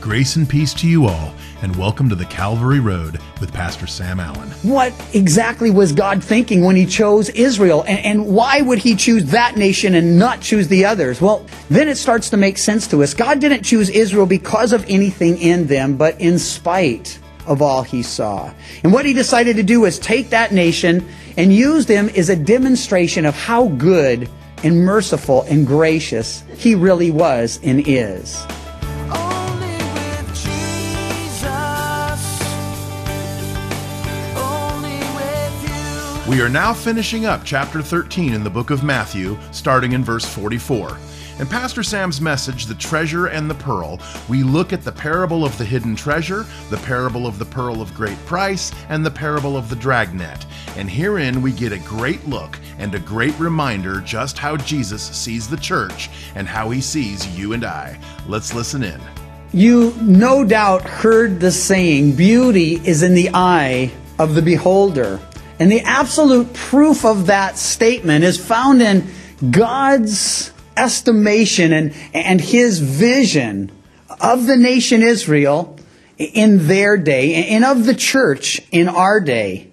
Grace and peace to you all, and welcome to the Calvary Road with Pastor Sam Allen. What exactly was God thinking when He chose Israel? And, and, why would He choose that nation and not choose the others? Well, then it starts to make sense to us. God didn't choose Israel because of anything in them, but in spite of all He saw. And what He decided to do was take that nation and use them as a demonstration of how good and merciful and gracious He really was and is. We are now finishing up chapter 13 in the book of Matthew, starting in verse 44. In Pastor Sam's message, The Treasure and the Pearl, we look at the parable of the hidden treasure, the parable of the pearl of great price, and the parable of the dragnet. And herein we get a great look and a great reminder just how Jesus sees the church and how he sees you and I. Let's listen in. You no doubt heard the saying, Beauty is in the eye of the beholder. And the absolute proof of that statement is found in God's estimation and, and his vision of the nation Israel in their day and of the church in our day.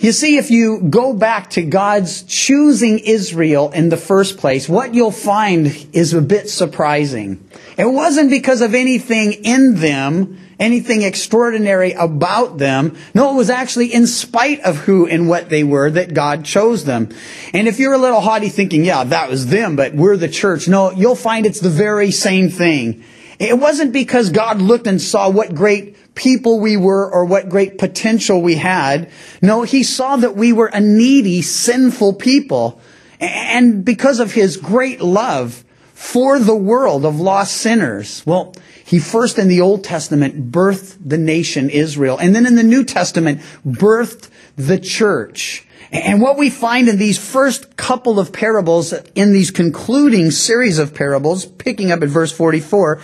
You see, if you go back to God's choosing Israel in the first place, what you'll find is a bit surprising. It wasn't because of anything in them anything extraordinary about them. No, it was actually in spite of who and what they were that God chose them. And if you're a little haughty thinking, yeah, that was them, but we're the church, no, you'll find it's the very same thing. It wasn't because God looked and saw what great people we were or what great potential we had. No, He saw that we were a needy, sinful people. And because of His great love for the world of lost sinners, well, he first in the Old Testament birthed the nation Israel, and then in the New Testament birthed the church. And what we find in these first couple of parables, in these concluding series of parables, picking up at verse 44,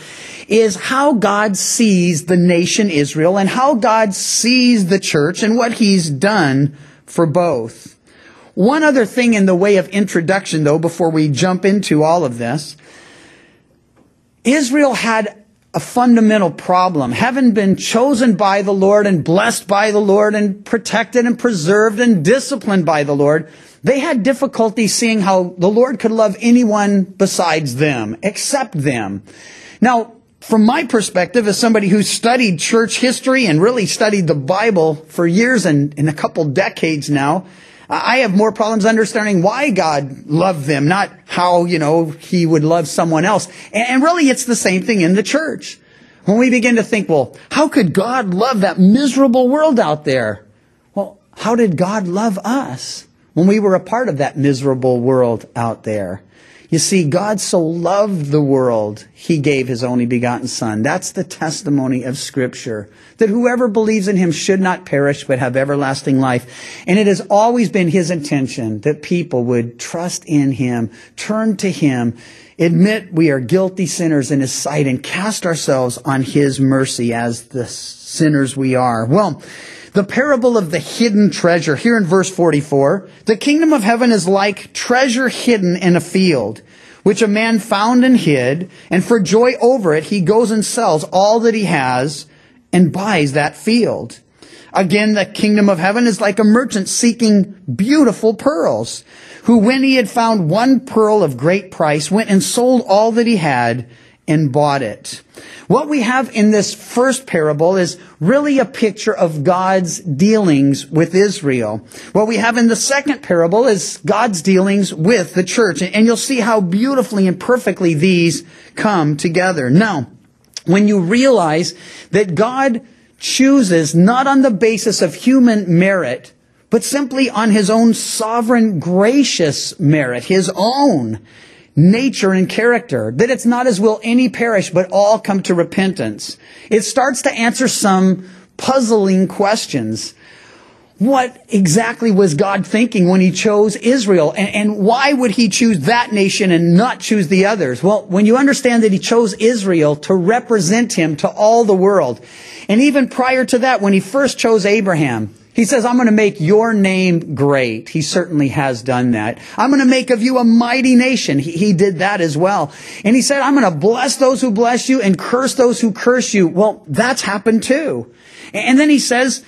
is how God sees the nation Israel and how God sees the church and what he's done for both. One other thing in the way of introduction, though, before we jump into all of this, Israel had a fundamental problem. Having been chosen by the Lord and blessed by the Lord and protected and preserved and disciplined by the Lord, they had difficulty seeing how the Lord could love anyone besides them, except them. Now, from my perspective, as somebody who's studied church history and really studied the Bible for years and, in a couple decades now, I have more problems understanding why God loved them, not how, you know, he would love someone else. And really, it's the same thing in the church. When we begin to think, well, how could God love that miserable world out there? Well, how did God love us when we were a part of that miserable world out there? You see, God so loved the world, He gave His only begotten Son. That's the testimony of Scripture. That whoever believes in Him should not perish, but have everlasting life. And it has always been His intention that people would trust in Him, turn to Him, admit we are guilty sinners in His sight, and cast ourselves on His mercy as the sinners we are. Well, the parable of the hidden treasure here in verse 44. The kingdom of heaven is like treasure hidden in a field, which a man found and hid, and for joy over it, he goes and sells all that he has and buys that field. Again, the kingdom of heaven is like a merchant seeking beautiful pearls, who when he had found one pearl of great price, went and sold all that he had and bought it. What we have in this first parable is really a picture of God's dealings with Israel. What we have in the second parable is God's dealings with the church. And you'll see how beautifully and perfectly these come together. Now, when you realize that God chooses not on the basis of human merit, but simply on his own sovereign gracious merit, his own, nature and character, that it's not as will any perish, but all come to repentance. It starts to answer some puzzling questions. What exactly was God thinking when he chose Israel? And, and, why would he choose that nation and not choose the others? Well, when you understand that he chose Israel to represent him to all the world, and even prior to that, when he first chose Abraham, He says, I'm going to make your name great. He certainly has done that. I'm going to make of you a mighty nation. He, he did that as well. And he said, I'm going to bless those who bless you and curse those who curse you. Well, that's happened too. And then he says,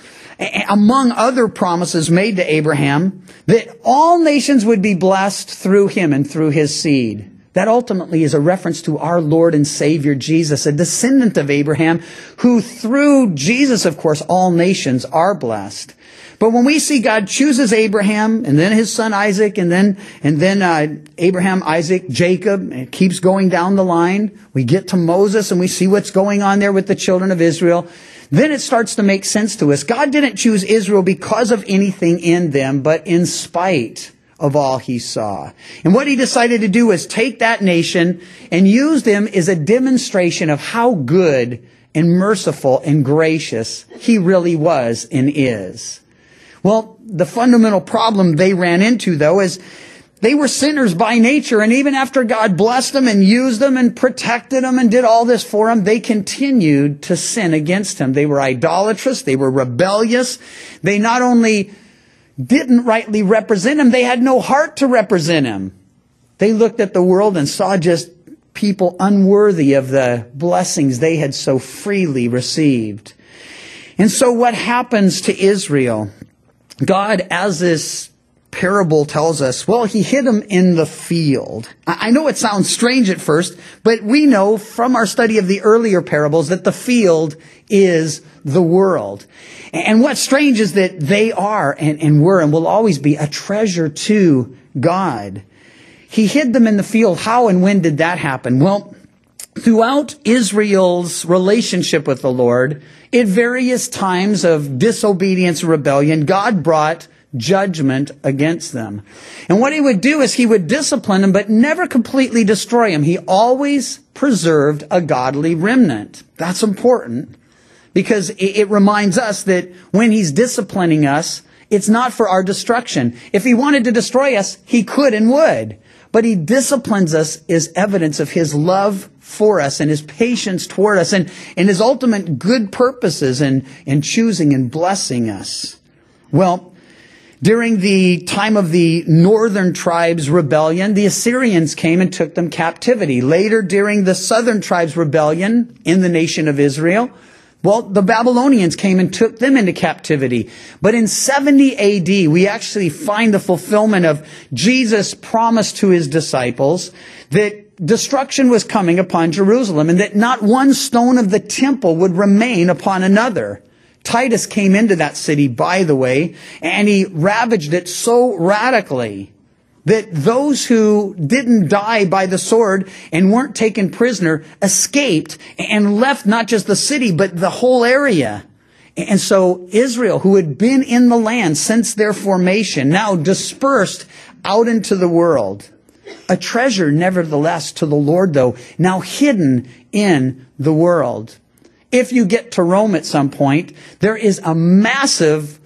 among other promises made to Abraham, that all nations would be blessed through him and through his seed. That ultimately is a reference to our Lord and Savior Jesus, a descendant of Abraham, who through Jesus, of course, all nations are blessed. But when we see God chooses Abraham and then his son Isaac and then, and then, uh, Abraham, Isaac, Jacob, it keeps going down the line. We get to Moses and we see what's going on there with the children of Israel. Then it starts to make sense to us. God didn't choose Israel because of anything in them, but in spite of all he saw. And what he decided to do was take that nation and use them as a demonstration of how good and merciful and gracious he really was and is. Well, the fundamental problem they ran into though is they were sinners by nature, and even after God blessed them and used them and protected them and did all this for them, they continued to sin against Him. They were idolatrous, they were rebellious. They not only didn't rightly represent him. They had no heart to represent him. They looked at the world and saw just people unworthy of the blessings they had so freely received. And so what happens to Israel? God, as this parable tells us, well, he hid them in the field. I know it sounds strange at first, but we know from our study of the earlier parables that the field is the world. And what's strange is that they are and, and were and will always be a treasure to God. He hid them in the field. How and when did that happen? Well, throughout Israel's relationship with the Lord, at various times of disobedience and rebellion, God brought judgment against them. And what he would do is he would discipline them, but never completely destroy them. He always preserved a godly remnant. That's important because it, reminds us that when he's disciplining us, it's not for our destruction. If he wanted to destroy us, he could and would. But he disciplines us as evidence of his love for us and his patience toward us and, and his ultimate good purposes in, in choosing and blessing us. Well, during the time of the northern tribes rebellion, the Assyrians came and took them captivity. Later, during the southern tribes rebellion in the nation of Israel, well, the Babylonians came and took them into captivity. But in 70 AD, we actually find the fulfillment of Jesus' promise to his disciples that destruction was coming upon Jerusalem and that not one stone of the temple would remain upon another. Titus came into that city, by the way, and he ravaged it so radically that those who didn't die by the sword and weren't taken prisoner escaped and left not just the city, but the whole area. And so Israel, who had been in the land since their formation, now dispersed out into the world. A treasure, nevertheless, to the Lord, though, now hidden in the world. If you get to Rome at some point, there is a massive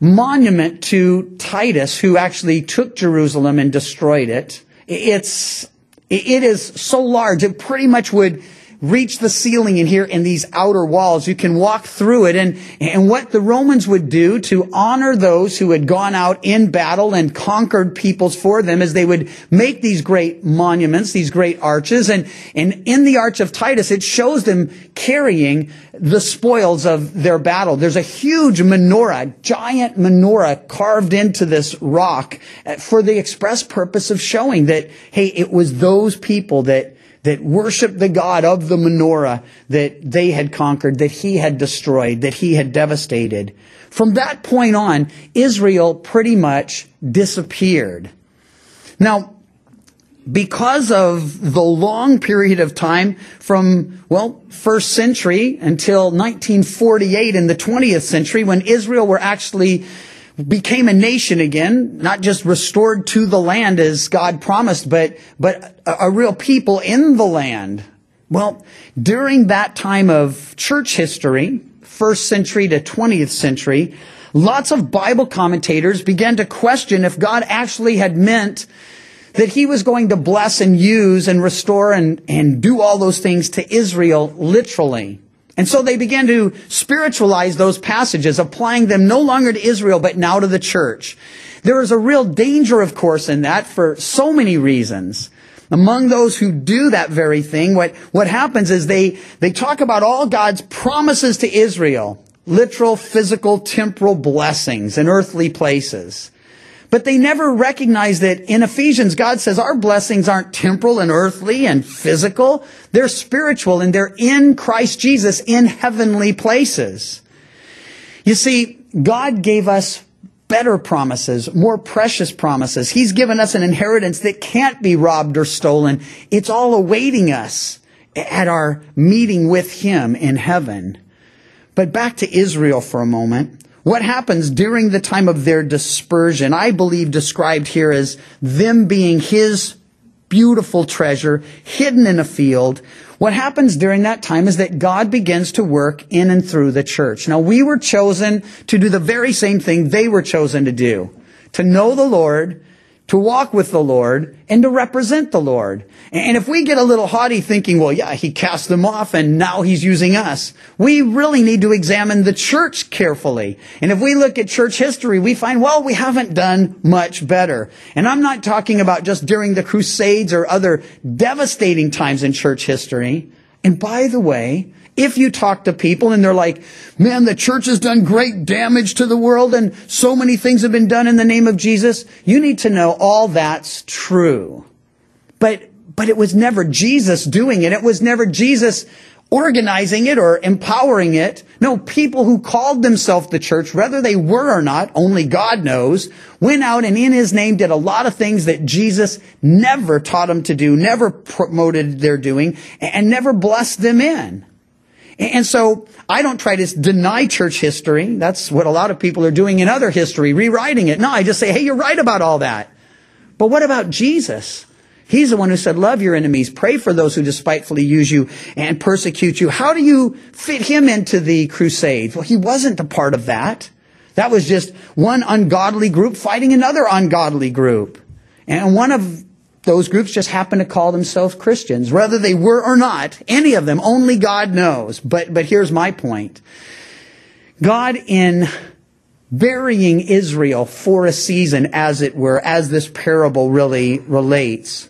monument to Titus, who actually took Jerusalem and destroyed it. It's, it is so large, it pretty much would reach the ceiling in here in these outer walls. You can walk through it. And, and what the Romans would do to honor those who had gone out in battle and conquered peoples for them is they would make these great monuments, these great arches. And, and in the Arch of Titus, it shows them carrying the spoils of their battle. There's a huge menorah, giant menorah carved into this rock for the express purpose of showing that, hey, it was those people that that worshiped the God of the menorah that they had conquered, that he had destroyed, that he had devastated. From that point on, Israel pretty much disappeared. Now, because of the long period of time from, well, first century until 1948 in the 20th century when Israel were actually became a nation again, not just restored to the land as God promised, but, but a, a real people in the land. Well, during that time of church history, first century to 20th century, lots of Bible commentators began to question if God actually had meant that he was going to bless and use and restore and, and do all those things to Israel literally. And so they began to spiritualize those passages, applying them no longer to Israel, but now to the church. There is a real danger, of course, in that for so many reasons. Among those who do that very thing, what, what happens is they, they talk about all God's promises to Israel. Literal, physical, temporal blessings in earthly places. But they never recognize that in Ephesians, God says our blessings aren't temporal and earthly and physical. They're spiritual and they're in Christ Jesus in heavenly places. You see, God gave us better promises, more precious promises. He's given us an inheritance that can't be robbed or stolen. It's all awaiting us at our meeting with Him in heaven. But back to Israel for a moment. What happens during the time of their dispersion, I believe described here as them being his beautiful treasure hidden in a field. What happens during that time is that God begins to work in and through the church. Now we were chosen to do the very same thing they were chosen to do. To know the Lord, to walk with the Lord and to represent the Lord. And if we get a little haughty thinking, well, yeah, he cast them off and now he's using us, we really need to examine the church carefully. And if we look at church history, we find, well, we haven't done much better. And I'm not talking about just during the Crusades or other devastating times in church history. And by the way, if you talk to people and they're like, man, the church has done great damage to the world and so many things have been done in the name of Jesus, you need to know all that's true. But, but it was never Jesus doing it. It was never Jesus organizing it or empowering it. No, people who called themselves the church, whether they were or not, only God knows, went out and in his name did a lot of things that Jesus never taught them to do, never promoted their doing, and never blessed them in. And so I don't try to deny church history. That's what a lot of people are doing in other history, rewriting it. No, I just say, hey, you're right about all that. But what about Jesus? He's the one who said, love your enemies, pray for those who despitefully use you and persecute you. How do you fit him into the crusade? Well, he wasn't a part of that. That was just one ungodly group fighting another ungodly group. And one of those groups just happen to call themselves Christians. Whether they were or not, any of them, only God knows. But, but here's my point. God in burying Israel for a season, as it were, as this parable really relates,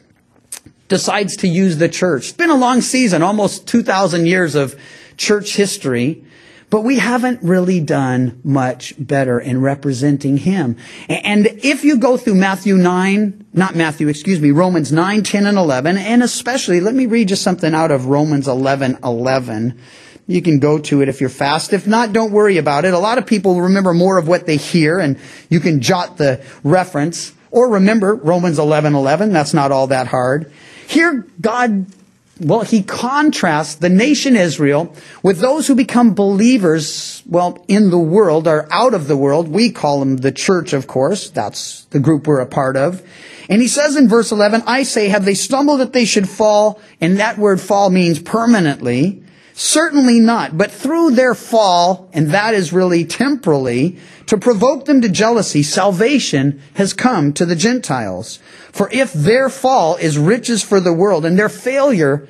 decides to use the church. It's been a long season, almost 2,000 years of church history. But we haven't really done much better in representing him. And if you go through Matthew 9, not Matthew, excuse me, Romans 9, 10, and 11, and especially, let me read you something out of Romans 11, 11. You can go to it if you're fast. If not, don't worry about it. A lot of people remember more of what they hear, and you can jot the reference. Or remember Romans 11, 11. That's not all that hard. Here, God well, he contrasts the nation Israel with those who become believers, well, in the world or out of the world. We call them the church, of course. That's the group we're a part of. And he says in verse 11, I say, have they stumbled that they should fall? And that word fall means permanently. Certainly not. But through their fall, and that is really temporally, to provoke them to jealousy, salvation has come to the Gentiles. For if their fall is riches for the world and their failure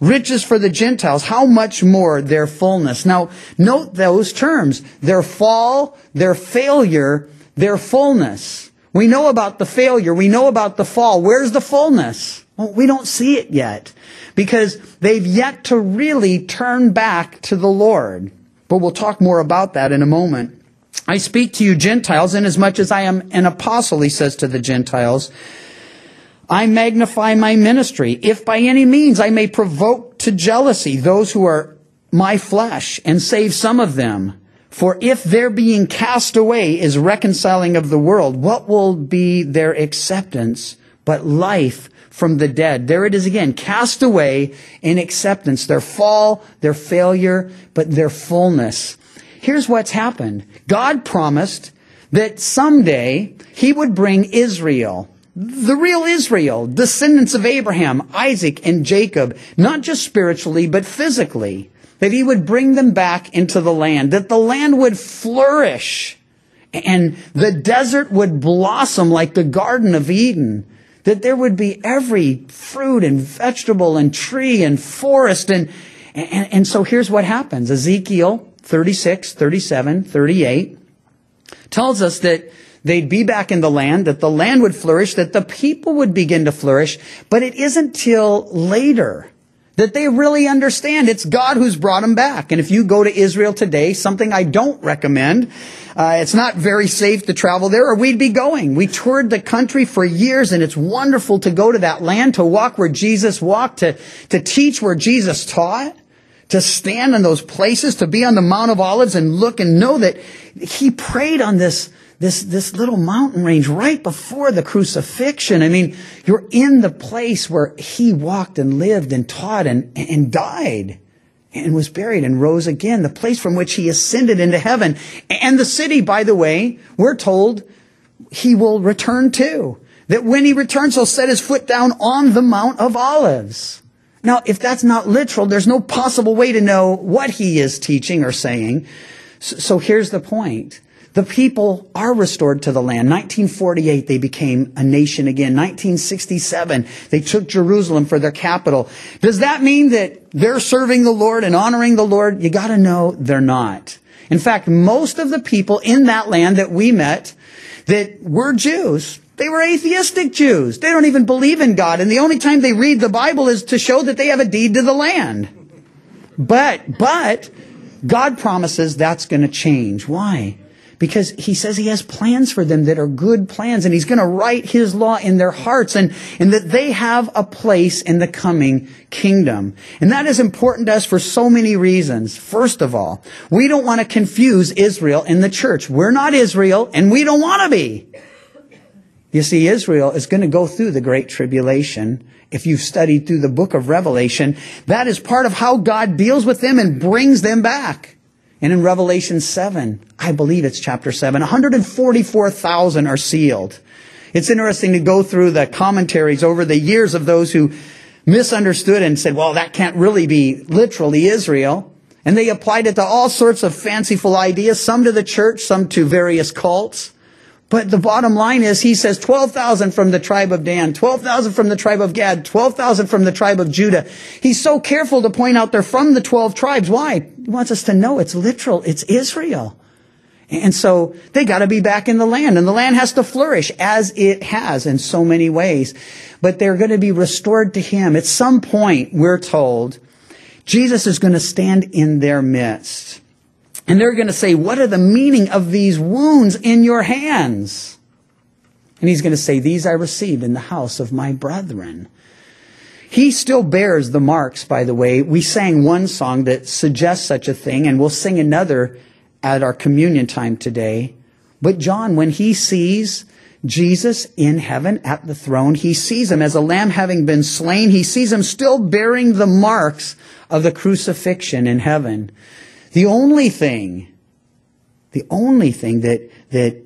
riches for the Gentiles, how much more their fullness? Now, note those terms. Their fall, their failure, their fullness. We know about the failure. We know about the fall. Where's the fullness? Well, we don't see it yet because they've yet to really turn back to the Lord. But we'll talk more about that in a moment. I speak to you Gentiles inasmuch as I am an apostle, he says to the Gentiles. I magnify my ministry, if by any means I may provoke to jealousy those who are my flesh and save some of them. For if their being cast away is reconciling of the world, what will be their acceptance but life from the dead? There it is again, cast away in acceptance, their fall, their failure, but their fullness. Here's what's happened. God promised that someday he would bring Israel, the real Israel, descendants of Abraham, Isaac, and Jacob, not just spiritually, but physically, that he would bring them back into the land, that the land would flourish, and the desert would blossom like the Garden of Eden, that there would be every fruit and vegetable and tree and forest and And, and so here's what happens. Ezekiel 36, 37, 38 tells us that they'd be back in the land, that the land would flourish, that the people would begin to flourish, but it isn't till later that they really understand it's God who's brought them back. And if you go to Israel today, something I don't recommend, uh, it's not very safe to travel there or we'd be going. We toured the country for years and it's wonderful to go to that land, to walk where Jesus walked, to, to teach where Jesus taught to stand in those places, to be on the Mount of Olives and look and know that he prayed on this, this, this little mountain range right before the crucifixion. I mean, you're in the place where he walked and lived and taught and, and died and was buried and rose again, the place from which he ascended into heaven. And the city, by the way, we're told he will return to. That when he returns, he'll set his foot down on the Mount of Olives. Now, if that's not literal, there's no possible way to know what he is teaching or saying. So, here's the point. The people are restored to the land. 1948, they became a nation again. 1967, they took Jerusalem for their capital. Does that mean that they're serving the Lord and honoring the Lord? You gotta know they're not. In fact, most of the people in that land that we met that were Jews, they were atheistic Jews. They don't even believe in God. And the only time they read the Bible is to show that they have a deed to the land. But, but, God promises that's going to change. Why? Because he says he has plans for them that are good plans and he's going to write his law in their hearts and, and that they have a place in the coming kingdom. And that is important to us for so many reasons. First of all, we don't want to confuse Israel and the church. We're not Israel and we don't want to be. You see, Israel is going to go through the Great Tribulation. If you've studied through the book of Revelation, that is part of how God deals with them and brings them back. And in Revelation 7, I believe it's chapter 7, 144,000 are sealed. It's interesting to go through the commentaries over the years of those who misunderstood and said, well, that can't really be literally Israel. And they applied it to all sorts of fanciful ideas, some to the church, some to various cults. But the bottom line is he says 12,000 from the tribe of Dan, 12,000 from the tribe of Gad, 12,000 from the tribe of Judah. He's so careful to point out they're from the 12 tribes. Why? He wants us to know it's literal. It's Israel. And so they got to be back in the land and the land has to flourish as it has in so many ways. But they're going to be restored to him. At some point, we're told, Jesus is going to stand in their midst. And they're going to say, What are the meaning of these wounds in your hands? And he's going to say, These I received in the house of my brethren. He still bears the marks, by the way. We sang one song that suggests such a thing, and we'll sing another at our communion time today. But John, when he sees Jesus in heaven at the throne, he sees him as a lamb having been slain. He sees him still bearing the marks of the crucifixion in heaven. The only thing, the only thing that, that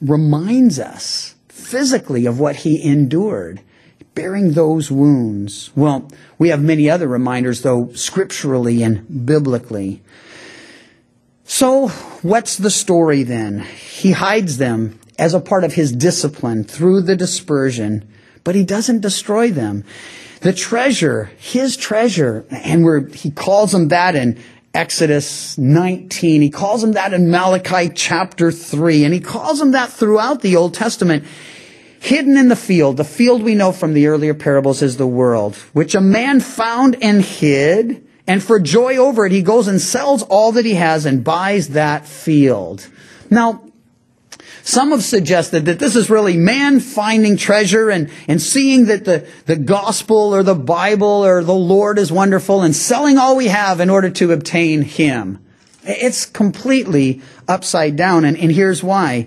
reminds us physically of what he endured, bearing those wounds. Well, we have many other reminders, though, scripturally and biblically. So, what's the story then? He hides them as a part of his discipline through the dispersion, but he doesn't destroy them. The treasure, his treasure, and he calls them that in Exodus 19. He calls them that in Malachi chapter 3. And he calls them that throughout the Old Testament. Hidden in the field, the field we know from the earlier parables is the world, which a man found and hid. And for joy over it, he goes and sells all that he has and buys that field. Now, some have suggested that this is really man finding treasure and, and seeing that the, the gospel or the Bible or the Lord is wonderful and selling all we have in order to obtain Him. It's completely upside down, and, and here's why.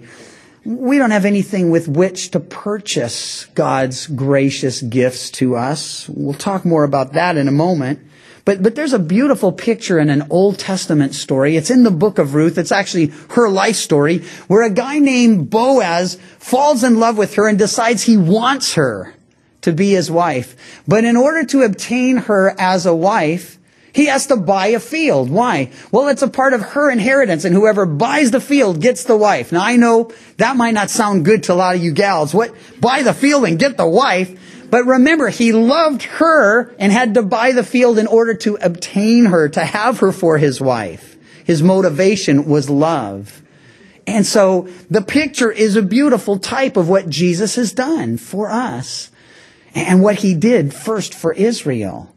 We don't have anything with which to purchase God's gracious gifts to us. We'll talk more about that in a moment. But, but there's a beautiful picture in an Old Testament story. It's in the book of Ruth. It's actually her life story where a guy named Boaz falls in love with her and decides he wants her to be his wife. But in order to obtain her as a wife, he has to buy a field. Why? Well, it's a part of her inheritance, and whoever buys the field gets the wife. Now, I know that might not sound good to a lot of you gals. What? Buy the field and get the wife. But remember, he loved her and had to buy the field in order to obtain her, to have her for his wife. His motivation was love. And so the picture is a beautiful type of what Jesus has done for us and what he did first for Israel.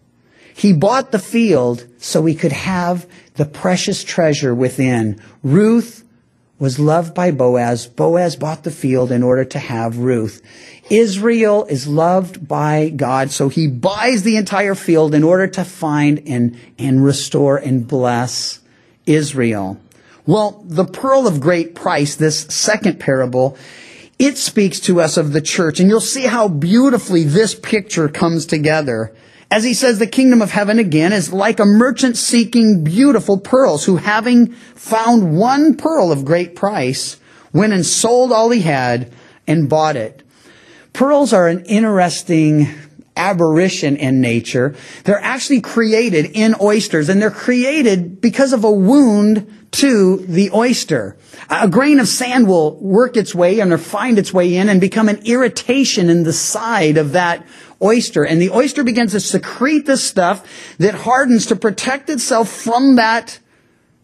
He bought the field so he could have the precious treasure within. Ruth was loved by Boaz. Boaz bought the field in order to have Ruth. Israel is loved by God, so he buys the entire field in order to find and, and restore and bless Israel. Well, the pearl of great price, this second parable, it speaks to us of the church, and you'll see how beautifully this picture comes together. As he says, the kingdom of heaven again is like a merchant seeking beautiful pearls, who having found one pearl of great price, went and sold all he had and bought it. Pearls are an interesting aberration in nature. They're actually created in oysters and they're created because of a wound to the oyster. A grain of sand will work its way and find its way in and become an irritation in the side of that oyster. And the oyster begins to secrete this stuff that hardens to protect itself from that,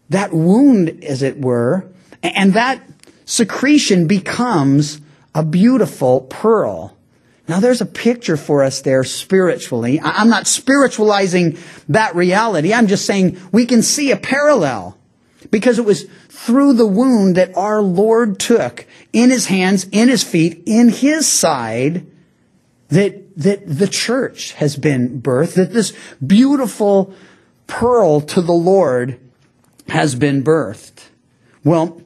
that wound, as it were. And that secretion becomes a beautiful pearl. Now there's a picture for us there spiritually. I'm not spiritualizing that reality. I'm just saying we can see a parallel because it was through the wound that our Lord took in his hands, in his feet, in his side that, that the church has been birthed, that this beautiful pearl to the Lord has been birthed. Well,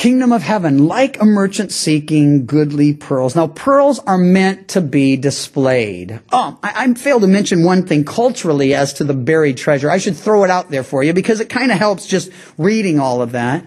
kingdom of heaven, like a merchant seeking goodly pearls. Now, pearls are meant to be displayed. Oh, I, I failed to mention one thing culturally as to the buried treasure. I should throw it out there for you because it kind of helps just reading all of that.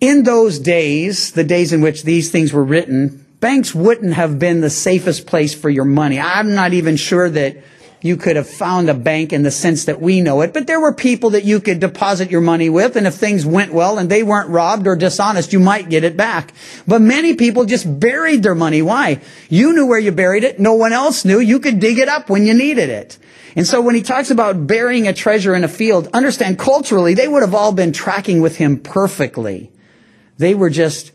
In those days, the days in which these things were written, banks wouldn't have been the safest place for your money. I'm not even sure that you could have found a bank in the sense that we know it, but there were people that you could deposit your money with, and if things went well and they weren't robbed or dishonest, you might get it back. But many people just buried their money. Why? You knew where you buried it. No one else knew. You could dig it up when you needed it. And so when he talks about burying a treasure in a field, understand culturally, they would have all been tracking with him perfectly. They were just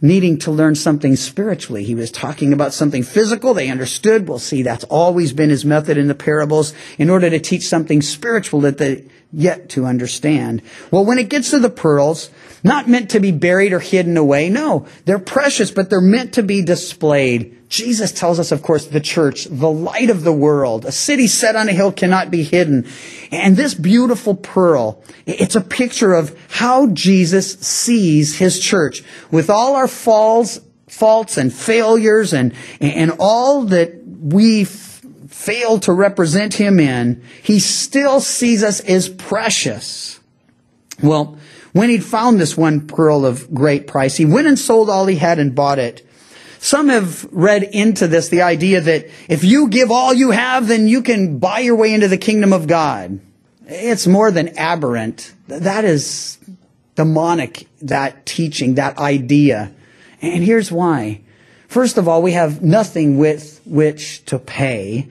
needing to learn something spiritually. He was talking about something physical. They understood. We'll see that's always been his method in the parables in order to teach something spiritual that they yet to understand. Well, when it gets to the pearls, not meant to be buried or hidden away. No, they're precious, but they're meant to be displayed. Jesus tells us, of course, the church, the light of the world. A city set on a hill cannot be hidden. And this beautiful pearl, it's a picture of how Jesus sees his church with all our falls, faults and failures and, and all that we fail to represent him in. He still sees us as precious. Well, when he'd found this one pearl of great price, he went and sold all he had and bought it. Some have read into this the idea that if you give all you have, then you can buy your way into the kingdom of God. It's more than aberrant. That is demonic, that teaching, that idea. And here's why. First of all, we have nothing with which to pay.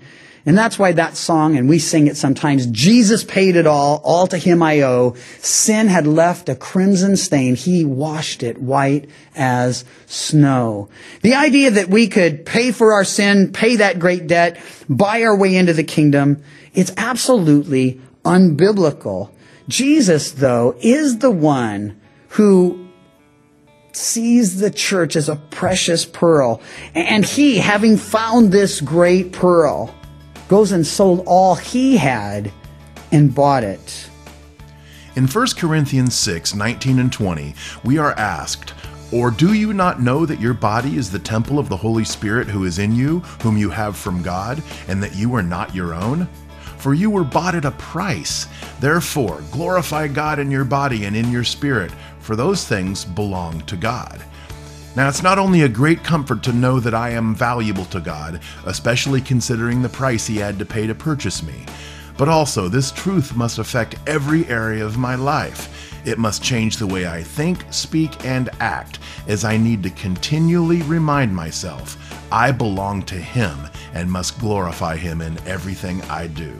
And that's why that song, and we sing it sometimes, Jesus paid it all, all to him I owe. Sin had left a crimson stain. He washed it white as snow. The idea that we could pay for our sin, pay that great debt, buy our way into the kingdom, it's absolutely unbiblical. Jesus, though, is the one who sees the church as a precious pearl. And he, having found this great pearl, goes and sold all he had and bought it. In 1 Corinthians 6 19 and 20, we are asked, Or do you not know that your body is the temple of the Holy Spirit who is in you, whom you have from God, and that you are not your own? For you were bought at a price. Therefore, glorify God in your body and in your spirit, for those things belong to God. Now, it's not only a great comfort to know that I am valuable to God, especially considering the price He had to pay to purchase me, but also this truth must affect every area of my life. It must change the way I think, speak, and act, as I need to continually remind myself I belong to Him and must glorify Him in everything I do.